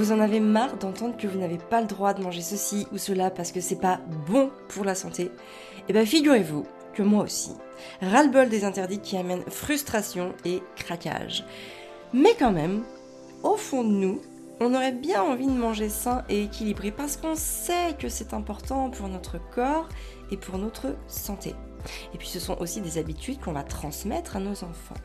Vous en avez marre d'entendre que vous n'avez pas le droit de manger ceci ou cela parce que c'est pas bon pour la santé Eh bien figurez-vous que moi aussi. Ras-le-bol des interdits qui amènent frustration et craquage. Mais quand même, au fond de nous, on aurait bien envie de manger sain et équilibré parce qu'on sait que c'est important pour notre corps et pour notre santé. Et puis ce sont aussi des habitudes qu'on va transmettre à nos enfants.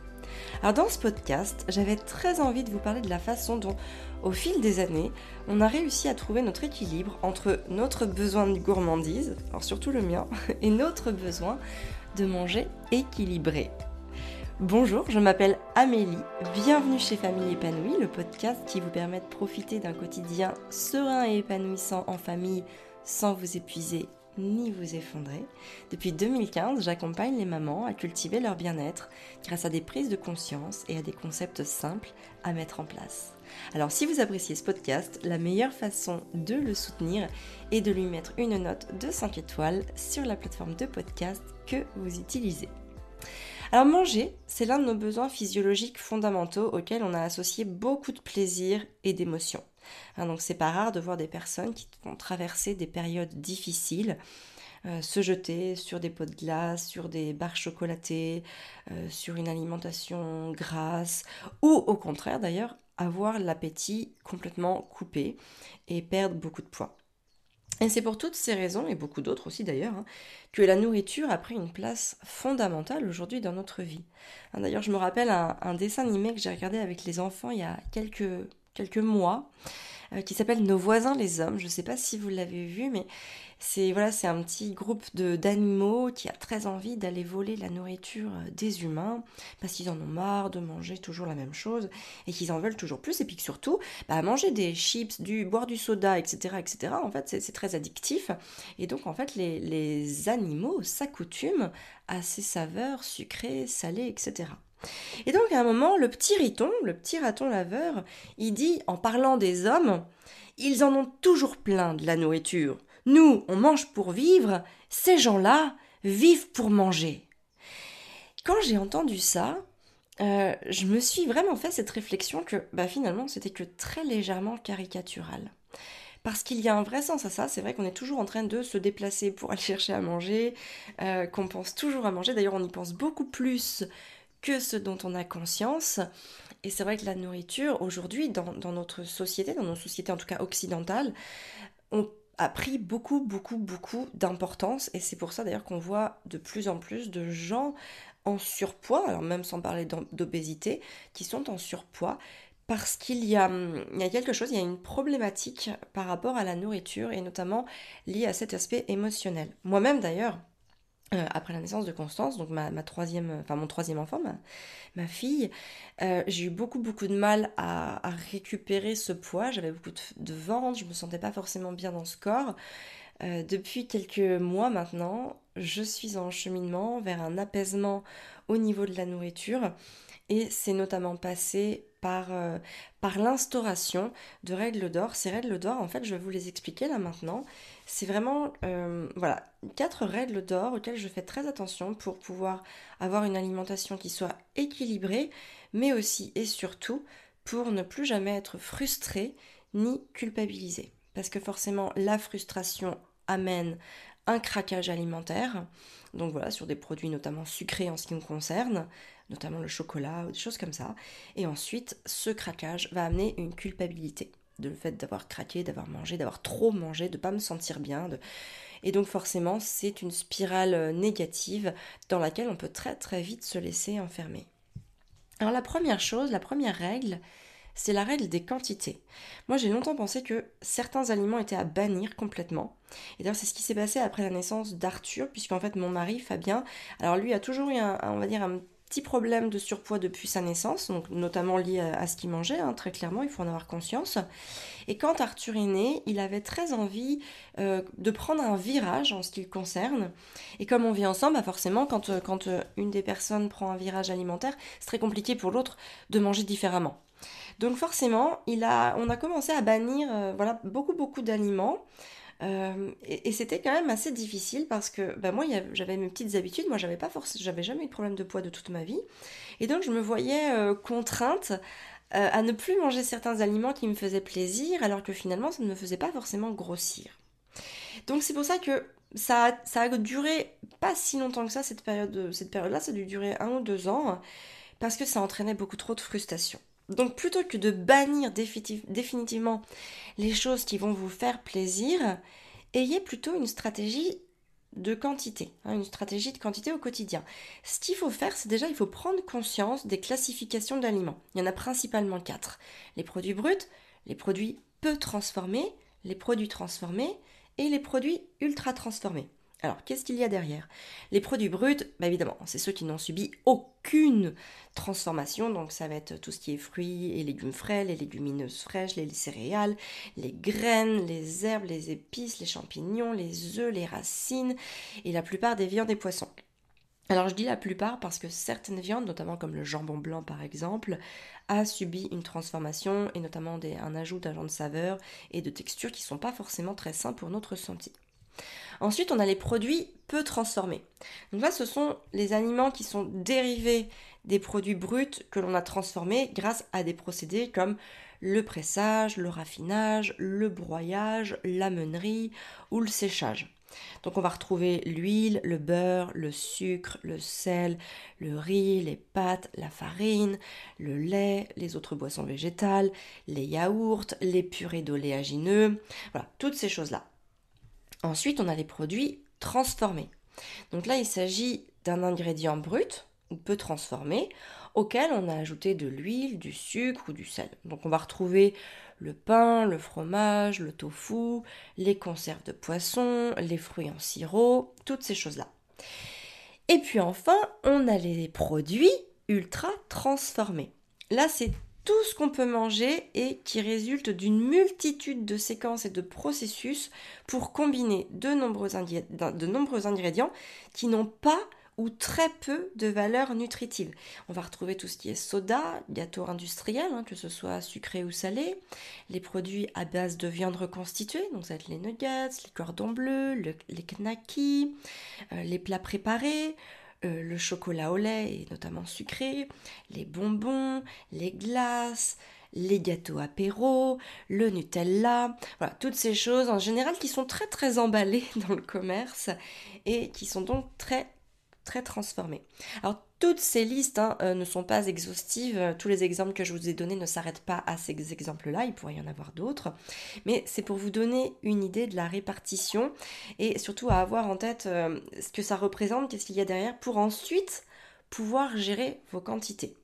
Alors dans ce podcast, j'avais très envie de vous parler de la façon dont, au fil des années, on a réussi à trouver notre équilibre entre notre besoin de gourmandise, alors surtout le mien, et notre besoin de manger équilibré. Bonjour, je m'appelle Amélie, bienvenue chez Famille Épanouie, le podcast qui vous permet de profiter d'un quotidien serein et épanouissant en famille sans vous épuiser ni vous effondrer. Depuis 2015, j'accompagne les mamans à cultiver leur bien-être grâce à des prises de conscience et à des concepts simples à mettre en place. Alors si vous appréciez ce podcast, la meilleure façon de le soutenir est de lui mettre une note de 5 étoiles sur la plateforme de podcast que vous utilisez. Alors manger, c'est l'un de nos besoins physiologiques fondamentaux auxquels on a associé beaucoup de plaisir et d'émotion. Hein, donc c'est pas rare de voir des personnes qui vont traverser des périodes difficiles, euh, se jeter sur des pots de glace, sur des barres chocolatées, euh, sur une alimentation grasse, ou au contraire d'ailleurs avoir l'appétit complètement coupé et perdre beaucoup de poids. Et c'est pour toutes ces raisons, et beaucoup d'autres aussi d'ailleurs, hein, que la nourriture a pris une place fondamentale aujourd'hui dans notre vie. Hein, d'ailleurs, je me rappelle un, un dessin animé que j'ai regardé avec les enfants il y a quelques quelques mois, euh, qui s'appelle Nos voisins les hommes. Je ne sais pas si vous l'avez vu, mais c'est voilà, c'est un petit groupe d'animaux qui a très envie d'aller voler la nourriture euh, des humains parce qu'ils en ont marre de manger toujours la même chose et qu'ils en veulent toujours plus et puis que surtout bah, manger des chips, du boire du soda, etc., etc. En fait, c'est très addictif et donc en fait les animaux s'accoutument à ces saveurs sucrées, salées, etc. Et donc à un moment, le petit riton, le petit raton laveur, il dit, en parlant des hommes, ils en ont toujours plein de la nourriture. Nous, on mange pour vivre, ces gens-là vivent pour manger. Quand j'ai entendu ça, euh, je me suis vraiment fait cette réflexion que bah, finalement c'était que très légèrement caricatural. Parce qu'il y a un vrai sens à ça, c'est vrai qu'on est toujours en train de se déplacer pour aller chercher à manger, euh, qu'on pense toujours à manger, d'ailleurs on y pense beaucoup plus que ce dont on a conscience. Et c'est vrai que la nourriture, aujourd'hui, dans, notre société, dans nos sociétés en tout cas occidentales, on a pris beaucoup, beaucoup, beaucoup d'importance. Et c'est pour ça d'ailleurs qu'on voit de plus en plus de gens en surpoids, alors même sans parler d'obésité, qui sont en surpoids parce qu'il y, a, il y a quelque chose, il y a une problématique par rapport à la nourriture et notamment liée à cet aspect émotionnel. Moi-même d'ailleurs, euh, après la naissance de Constance, donc ma, troisième, enfin mon troisième enfant, ma, fille, euh, j'ai eu beaucoup beaucoup de mal à, récupérer ce poids. J'avais beaucoup de, ventre, je me sentais pas forcément bien dans ce corps. Euh, depuis quelques mois maintenant, je suis en cheminement vers un apaisement au niveau de la nourriture et c'est notamment passé par, par l'instauration de règles d'or. Ces règles d'or, en fait, je vais vous les expliquer là maintenant. C'est vraiment euh, voilà, quatre règles d'or auxquelles je fais très attention pour pouvoir avoir une alimentation qui soit équilibrée, mais aussi et surtout pour ne plus jamais être frustrée ni culpabilisée. Parce que forcément, la frustration amène un craquage alimentaire, donc voilà, sur des produits notamment sucrés en ce qui me concerne, notamment le chocolat ou des choses comme ça. Et ensuite, ce craquage va amener une culpabilité de le fait d'avoir craqué, d'avoir mangé, d'avoir trop mangé, de ne pas me sentir bien. Et donc forcément, c'est une spirale euh, négative dans laquelle on peut très très vite se laisser enfermer. Alors la première chose, la première règle, c'est la règle des quantités. Moi j'ai longtemps pensé que certains aliments étaient à bannir complètement. Et d'ailleurs c'est ce qui s'est passé après la naissance d'Arthur, puisqu'en fait mon mari Fabien, alors lui a toujours eu un, on va dire un petit problème de surpoids depuis sa naissance, donc notamment lié à, ce qu'il mangeait, hein, très clairement, il faut en avoir conscience. Et quand Arthur est né, il avait très envie euh, de prendre un virage en ce qui le concerne. Et comme on vit ensemble, bah forcément, quand, euh, euh, une des personnes prend un virage alimentaire, c'est très compliqué pour l'autre de manger différemment. Donc forcément, on a commencé à bannir voilà, beaucoup beaucoup d'aliments. Euh, et, c'était quand même assez difficile parce que bah, moi j'avais mes petites habitudes, moi j'avais pas j'avais jamais eu de problème de poids de toute ma vie, et donc je me voyais euh, contrainte euh, à ne plus manger certains aliments qui me faisaient plaisir, alors que finalement ça ne me faisait pas forcément grossir. Donc c'est pour ça que ça a, duré pas si longtemps que ça, cette période-là, ça a dû durer un ou deux ans, parce que ça entraînait beaucoup trop de frustration. Donc plutôt que de bannir définitivement les choses qui vont vous faire plaisir, ayez plutôt une stratégie de quantité, hein, une stratégie de quantité au quotidien. Ce qu'il faut faire, c'est déjà, il faut prendre conscience des classifications d'aliments. Il y en a principalement quatre. Les produits bruts, les produits peu transformés, les produits transformés et les produits ultra transformés. Alors, qu'est-ce qu'il y a derrière? Les produits bruts, bah évidemment, c'est ceux qui n'ont subi aucune transformation, donc ça va être tout ce qui est fruits et légumes frais, les légumineuses fraîches, les céréales, les graines, les herbes, les épices, les champignons, les œufs, les racines et la plupart des viandes et poissons. Alors je dis la plupart parce que certaines viandes, notamment comme le jambon blanc par exemple, a subi une transformation et notamment un ajout d'agents de saveur et de texture qui ne sont pas forcément très sains pour notre santé. Ensuite, on a les produits peu transformés. Donc là, ce sont les aliments qui sont dérivés des produits bruts que l'on a transformés grâce à des procédés comme le pressage, le raffinage, le broyage, la meunerie ou le séchage. Donc on va retrouver l'huile, le beurre, le sucre, le sel, le riz, les pâtes, la farine, le lait, les autres boissons végétales, les yaourts, les purées d'oléagineux, voilà, toutes ces choses-là. Ensuite, on a les produits transformés. Donc là, il s'agit d'un ingrédient brut ou peu transformé auquel on a ajouté de l'huile, du sucre ou du sel. Donc on va retrouver le pain, le fromage, le tofu, les conserves de poisson, les fruits en sirop, toutes ces choses-là. Et puis enfin, on a les produits ultra transformés. Là, c'est tout ce qu'on peut manger et qui résulte d'une multitude de séquences et de processus pour combiner de nombreux, ingrédients qui n'ont pas ou très peu de valeur nutritive. On va retrouver tout ce qui est soda, gâteau industriel, hein, que ce soit sucré ou salé, les produits à base de viande reconstituée, donc ça va être les nuggets, les cordons bleus, les knackis, euh, les plats préparés, euh, le chocolat au lait et notamment sucré, les bonbons, les glaces, les gâteaux apéro, le Nutella, voilà, toutes ces choses en général qui sont très très emballées dans le commerce et qui sont donc très très transformées. Alors toutes ces listes hein, euh, ne sont pas exhaustives, tous les exemples que je vous ai donnés ne s'arrêtent pas à ces exemples-là, il pourrait y en avoir d'autres, mais c'est pour vous donner une idée de la répartition et surtout à avoir en tête euh, ce que ça représente, qu'est-ce qu'il y a derrière, pour ensuite pouvoir gérer vos quantités.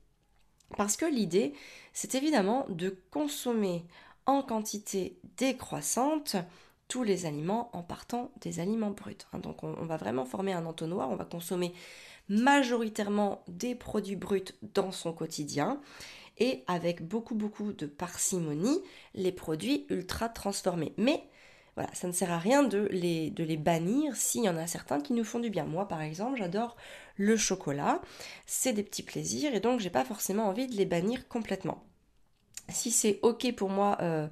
Parce que l'idée, c'est évidemment de consommer en quantité décroissante les aliments en partant des aliments bruts. Hein. donc on, va vraiment former un entonnoir, on va consommer majoritairement des produits bruts dans son quotidien et avec beaucoup beaucoup de parcimonie les produits ultra transformés. Mais voilà, ça ne sert à rien de les, de les bannir s'il y en a certains qui nous font du bien. Moi, par exemple, j'adore le chocolat, c'est des petits plaisirs et donc j'ai pas forcément envie de les bannir complètement. Si c'est ok pour moi euh,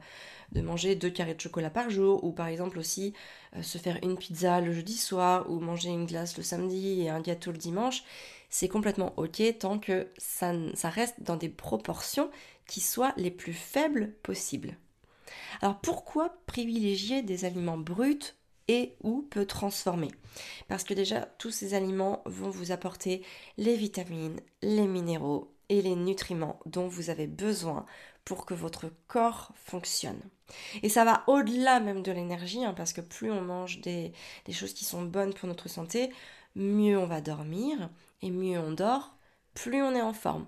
de manger deux carrés de chocolat par jour, ou par exemple aussi euh, se faire une pizza le jeudi soir, ou manger une glace le samedi et un gâteau le dimanche, c'est complètement ok tant que ça, ça reste dans des proportions qui soient les plus faibles possibles. Alors pourquoi privilégier des aliments bruts et ou peu transformés? Parce que déjà, tous ces aliments vont vous apporter les vitamines, les minéraux et les nutriments dont vous avez besoin pour que votre corps fonctionne. Et ça va au-delà même de l'énergie, hein, parce que plus on mange des, des choses qui sont bonnes pour notre santé, mieux on va dormir, et mieux on dort, plus on est en forme.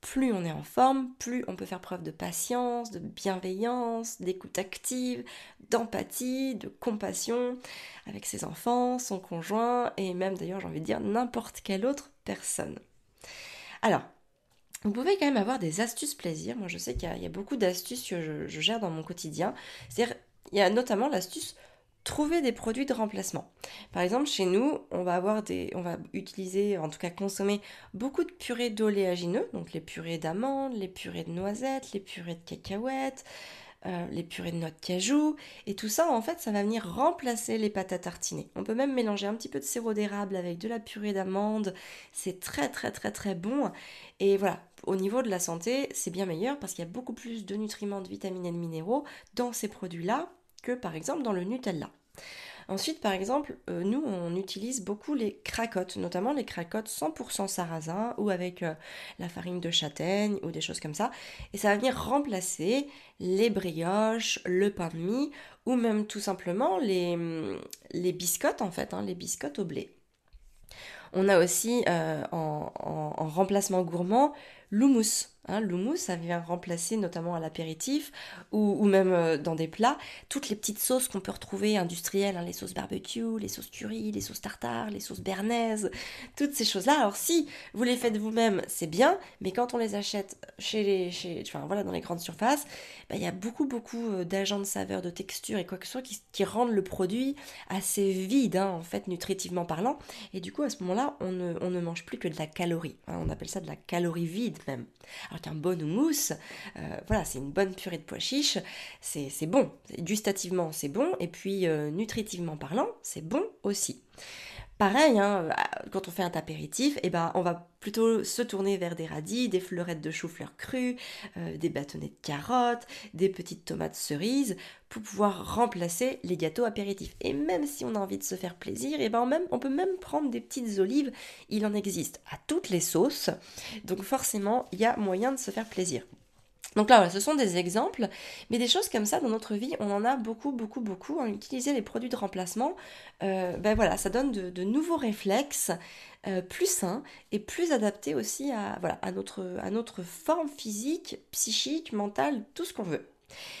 Plus on est en forme, plus on peut faire preuve de patience, de bienveillance, d'écoute active, d'empathie, de compassion avec ses enfants, son conjoint et même d'ailleurs j'ai envie de dire n'importe quelle autre personne. Alors, vous pouvez quand même avoir des astuces plaisir. Moi, je sais qu'il y, a beaucoup d'astuces que je, gère dans mon quotidien. C'est-à-dire, il y a notamment l'astuce trouver des produits de remplacement. Par exemple, chez nous, on va avoir des, on va utiliser, en tout cas consommer beaucoup de purées d'oléagineux, donc les purées d'amandes, les purées de noisettes, les purées de cacahuètes, euh, les purées de noix de cajou, et tout ça, en fait, ça va venir remplacer les pâtes à tartiner. On peut même mélanger un petit peu de sirop d'érable avec de la purée d'amande, c'est très très très très bon. Et voilà, au niveau de la santé, c'est bien meilleur parce qu'il y a beaucoup plus de nutriments, de vitamines et de minéraux dans ces produits-là que par exemple dans le Nutella. Ensuite, par exemple, euh, nous, on utilise beaucoup les cracottes, notamment les cracottes 100% sarrasin ou avec euh, la farine de châtaigne ou des choses comme ça. Et ça va venir remplacer les brioches, le pain de mie ou même tout simplement les, les biscottes, en fait, hein, les biscottes au blé. On a aussi euh, en, remplacement gourmand l'houmous. Hein, ça vient remplacer notamment à l'apéritif ou, même euh, dans des plats toutes les petites sauces qu'on peut retrouver industrielles, hein, les sauces barbecue, les sauces curry, les sauces tartare, les sauces bernaises, toutes ces choses-là. Alors si vous les faites vous-même, c'est bien, mais quand on les achète chez les, chez, enfin, voilà, dans les grandes surfaces, bah, il y a beaucoup beaucoup euh, d'agents de saveur, de texture et quoi que ce soit qui, rendent le produit assez vide, hein, en fait, nutritivement parlant. Et du coup, à ce moment-là, on ne, on ne mange plus que de la calorie. on appelle ça de la calorie vide même. Alors qu'un bon houmous, euh, voilà, c'est une bonne purée de pois chiches, c'est bon, gustativement c'est bon, et puis euh, nutritivement parlant, c'est bon aussi. Pareil, hein, euh, quand on fait un apéritif, eh ben, on va plutôt se tourner vers des radis, des fleurettes de chou-fleur cru, des bâtonnets de carottes, des petites tomates cerises, pour pouvoir remplacer les gâteaux apéritifs. Et même si on a envie de se faire plaisir, eh ben on peut même prendre des petites olives. Il en existe à toutes les sauces, donc forcément, il y a moyen de se faire plaisir. Donc là, voilà, ce sont des exemples, mais des choses comme ça dans notre vie, on en a beaucoup, beaucoup, beaucoup. En utiliser les produits de remplacement, euh, ben voilà, ça donne de, nouveaux réflexes euh, plus sains et plus adaptés aussi à, notre, à notre forme physique, psychique, mentale, tout ce qu'on veut.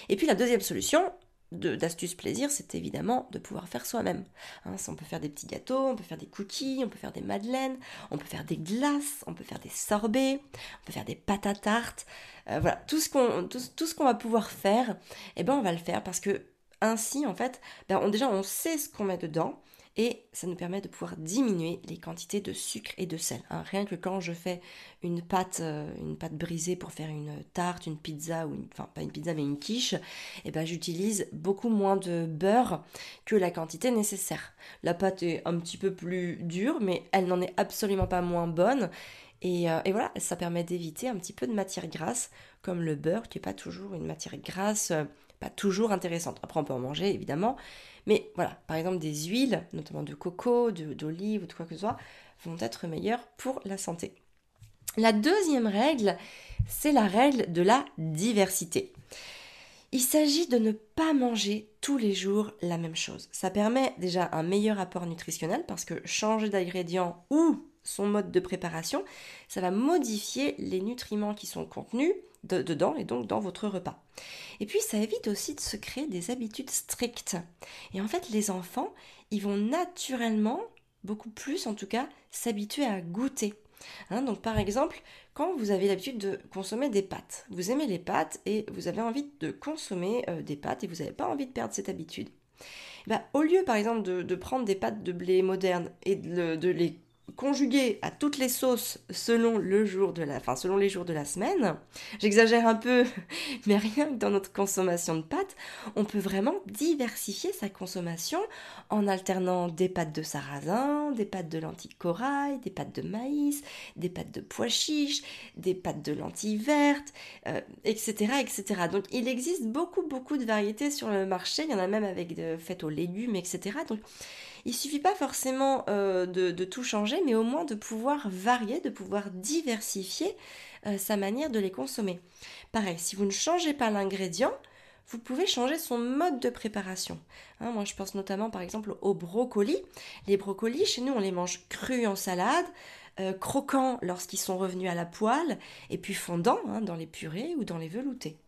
Et puis la deuxième solution, d'astuce plaisir, c'est évidemment de pouvoir faire soi-même. Hein, on peut faire des petits gâteaux, on peut faire des cookies, on peut faire des madeleines, on peut faire des glaces, on peut faire des sorbets, on peut faire des pâtes à tarte. Euh, voilà, tout ce qu'on tout, qu'on va pouvoir faire, eh ben on va le faire parce que ainsi en fait, ben, déjà on sait ce qu'on met dedans et ça nous permet de pouvoir diminuer les quantités de sucre et de sel. Hein. Rien que quand je fais une pâte, euh, une pâte brisée pour faire une tarte, une pizza, ou enfin pas une pizza mais une quiche, eh ben, j'utilise beaucoup moins de beurre que la quantité nécessaire. La pâte est un petit peu plus dure, mais elle n'en est absolument pas moins bonne. Et, euh, et, voilà, ça permet d'éviter un petit peu de matière grasse, comme le beurre, qui n'est pas toujours une matière grasse, euh, pas toujours intéressante. Après, on peut en manger, évidemment, mais voilà, par exemple, des huiles, notamment de coco, d'olive ou de quoi que ce soit, vont être meilleures pour la santé. La deuxième règle, c'est la règle de la diversité. Il s'agit de ne pas manger tous les jours la même chose. Ça permet déjà un meilleur apport nutritionnel parce que changer d'ingrédient ou son mode de préparation, ça va modifier les nutriments qui sont contenus dedans et donc dans votre repas. Et puis ça évite aussi de se créer des habitudes strictes. Et en fait, les enfants, ils vont naturellement, beaucoup plus en tout cas, s'habituer à goûter. Hein, donc par exemple, quand vous avez l'habitude de consommer des pâtes, vous aimez les pâtes et vous avez envie de consommer euh, des pâtes et vous n'avez pas envie de perdre cette habitude. Bah, au lieu par exemple de, prendre des pâtes de blé moderne et de, de les conjugué à toutes les sauces selon le jour de la, selon les jours de la semaine. J'exagère un peu, mais rien que dans notre consommation de pâtes, on peut vraiment diversifier sa consommation en alternant des pâtes de sarrasin, des pâtes de lentilles corail, des pâtes de maïs, des pâtes de pois chiches, des pâtes de lentilles vertes, etc., euh, etc. Donc il existe beaucoup beaucoup de variétés sur le marché. Il y en a même avec faites aux légumes, etc. Donc il suffit pas forcément euh, de, tout changer, mais au moins de pouvoir varier, de pouvoir diversifier euh, sa manière de les consommer. Pareil, si vous ne changez pas l'ingrédient, vous pouvez changer son mode de préparation. Hein, moi, je pense notamment par exemple aux brocolis. Les brocolis, chez nous, on les mange crus en salade, euh, croquants lorsqu'ils sont revenus à la poêle, et puis fondants hein, dans les purées ou dans les veloutés.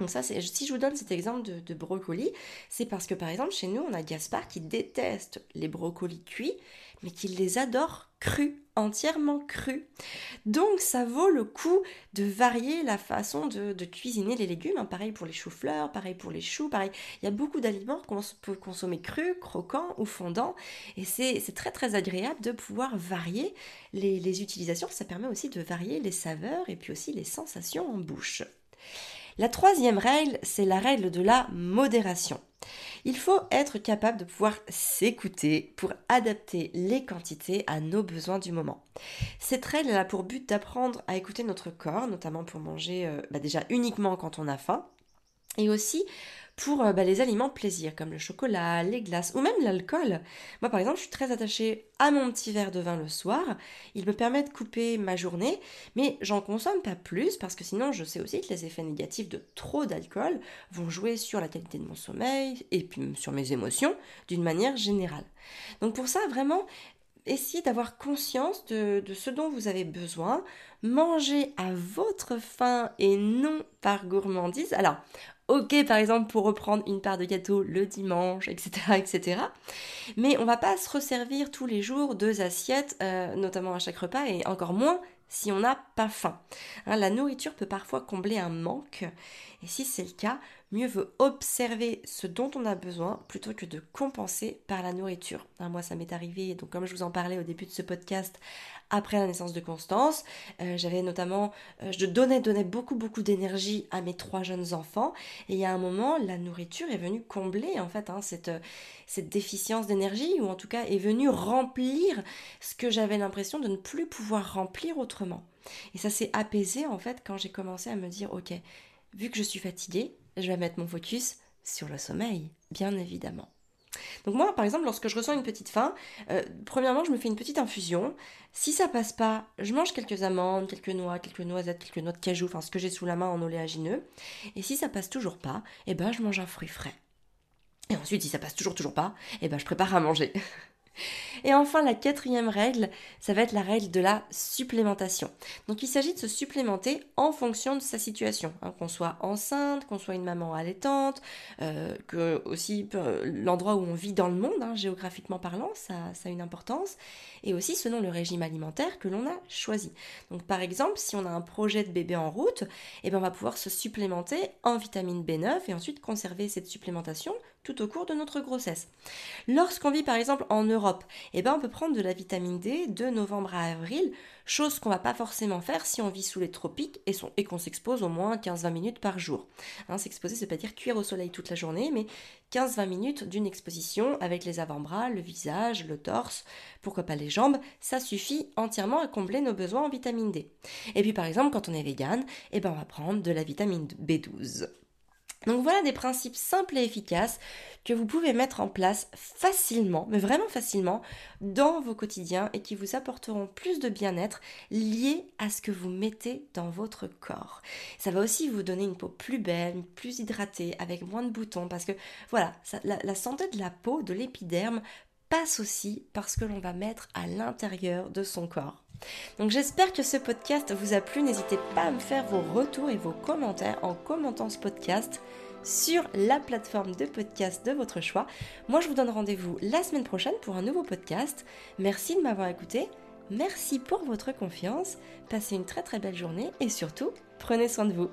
Donc si je vous donne cet exemple de, brocoli, c'est parce que par exemple chez nous, on a Gaspard qui déteste les brocolis cuits, mais qui les adore crus, entièrement crus. Donc ça vaut le coup de varier la façon de, cuisiner les légumes. Hein. Pareil pour les choux-fleurs, pareil pour les choux, pareil. Il y a beaucoup d'aliments qu'on peut consommer crus, croquants ou fondants. Et c'est très très agréable de pouvoir varier les utilisations. Ça permet aussi de varier les saveurs et puis aussi les sensations en bouche. La troisième règle, c'est la règle de la modération. Il faut être capable de pouvoir s'écouter pour adapter les quantités à nos besoins du moment. Cette règle a pour but d'apprendre à écouter notre corps, notamment pour manger euh, bah déjà uniquement quand on a faim, et aussi pour euh, bah, les aliments plaisir, comme le chocolat, les glaces ou même l'alcool. Moi, par exemple, je suis très attachée à mon petit verre de vin le soir. Il me permet de couper ma journée, mais j'en consomme pas plus parce que sinon, je sais aussi que les effets négatifs de trop d'alcool vont jouer sur la qualité de mon sommeil et puis sur mes émotions d'une manière générale. Donc pour ça, vraiment, essayez d'avoir conscience de, de, ce dont vous avez besoin, mangez à votre faim et non par gourmandise. Alors, ok par exemple pour reprendre une part de gâteau le dimanche, etc. etc. Mais on va pas se resservir tous les jours deux assiettes, euh, notamment à chaque repas, et encore moins si on n'a pas faim. Hein, la nourriture peut parfois combler un manque, et si c'est le cas, mieux vaut observer ce dont on a besoin plutôt que de compenser par la nourriture. Hein, moi, ça m'est arrivé, donc comme je vous en parlais au début de ce podcast, après la naissance de Constance, euh, j'avais notamment, euh, je donnais, donnais beaucoup, beaucoup d'énergie à mes trois jeunes enfants, et il y a un moment, la nourriture est venue combler en fait hein, cette, cette déficience d'énergie, ou en tout cas est venue remplir ce que j'avais l'impression de ne plus pouvoir remplir autrement. Et ça s'est apaisé en fait quand j'ai commencé à me dire, ok, vu que je suis fatiguée, je vais mettre mon focus sur le sommeil, bien évidemment. Donc moi, par exemple, lorsque je ressens une petite faim, euh, premièrement, je me fais une petite infusion. Si ça passe pas, je mange quelques amandes, quelques noix, quelques noisettes, quelques noix de cajou, enfin ce que j'ai sous la main en oléagineux. Et si ça passe toujours pas, eh ben je mange un fruit frais. Et ensuite, si ça passe toujours toujours pas, eh ben je prépare à manger. Et enfin, la quatrième règle, ça va être la règle de la supplémentation. Donc il s'agit de se supplémenter en fonction de sa situation, hein, qu'on soit enceinte, qu'on soit une maman allaitante, euh, que aussi l'endroit où on vit dans le monde, hein, géographiquement parlant, ça, a une importance, et aussi selon le régime alimentaire que l'on a choisi. Donc par exemple, si on a un projet de bébé en route, eh ben, on va pouvoir se supplémenter en vitamine B9 et ensuite conserver cette supplémentation tout au cours de notre grossesse. Lorsqu'on vit par exemple en Europe, eh ben on peut prendre de la vitamine D de novembre à avril, chose qu'on va pas forcément faire si on vit sous les tropiques et, qu'on s'expose au moins 15-20 minutes par jour. Hein, s'exposer, c'est pas dire cuire au soleil toute la journée, mais 15-20 minutes d'une exposition avec les avant-bras, le visage, le torse, pourquoi pas les jambes, ça suffit entièrement à combler nos besoins en vitamine D. Et puis par exemple, quand on est vegan, eh ben on va prendre de la vitamine B12. Donc voilà des principes simples et efficaces que vous pouvez mettre en place facilement, mais vraiment facilement, dans vos quotidiens et qui vous apporteront plus de bien-être lié à ce que vous mettez dans votre corps. Ça va aussi vous donner une peau plus belle, plus hydratée, avec moins de boutons, parce que voilà, la, la santé de la peau, de l'épiderme, passe aussi parce que l'on va mettre à l'intérieur de son corps. Donc j'espère que ce podcast vous a plu. N'hésitez pas à me faire vos retours et vos commentaires en commentant ce podcast sur la plateforme de podcast de votre choix. Moi je vous donne rendez-vous la semaine prochaine pour un nouveau podcast. Merci de m'avoir écouté. Merci pour votre confiance. Passez une très très belle journée et surtout, prenez soin de vous.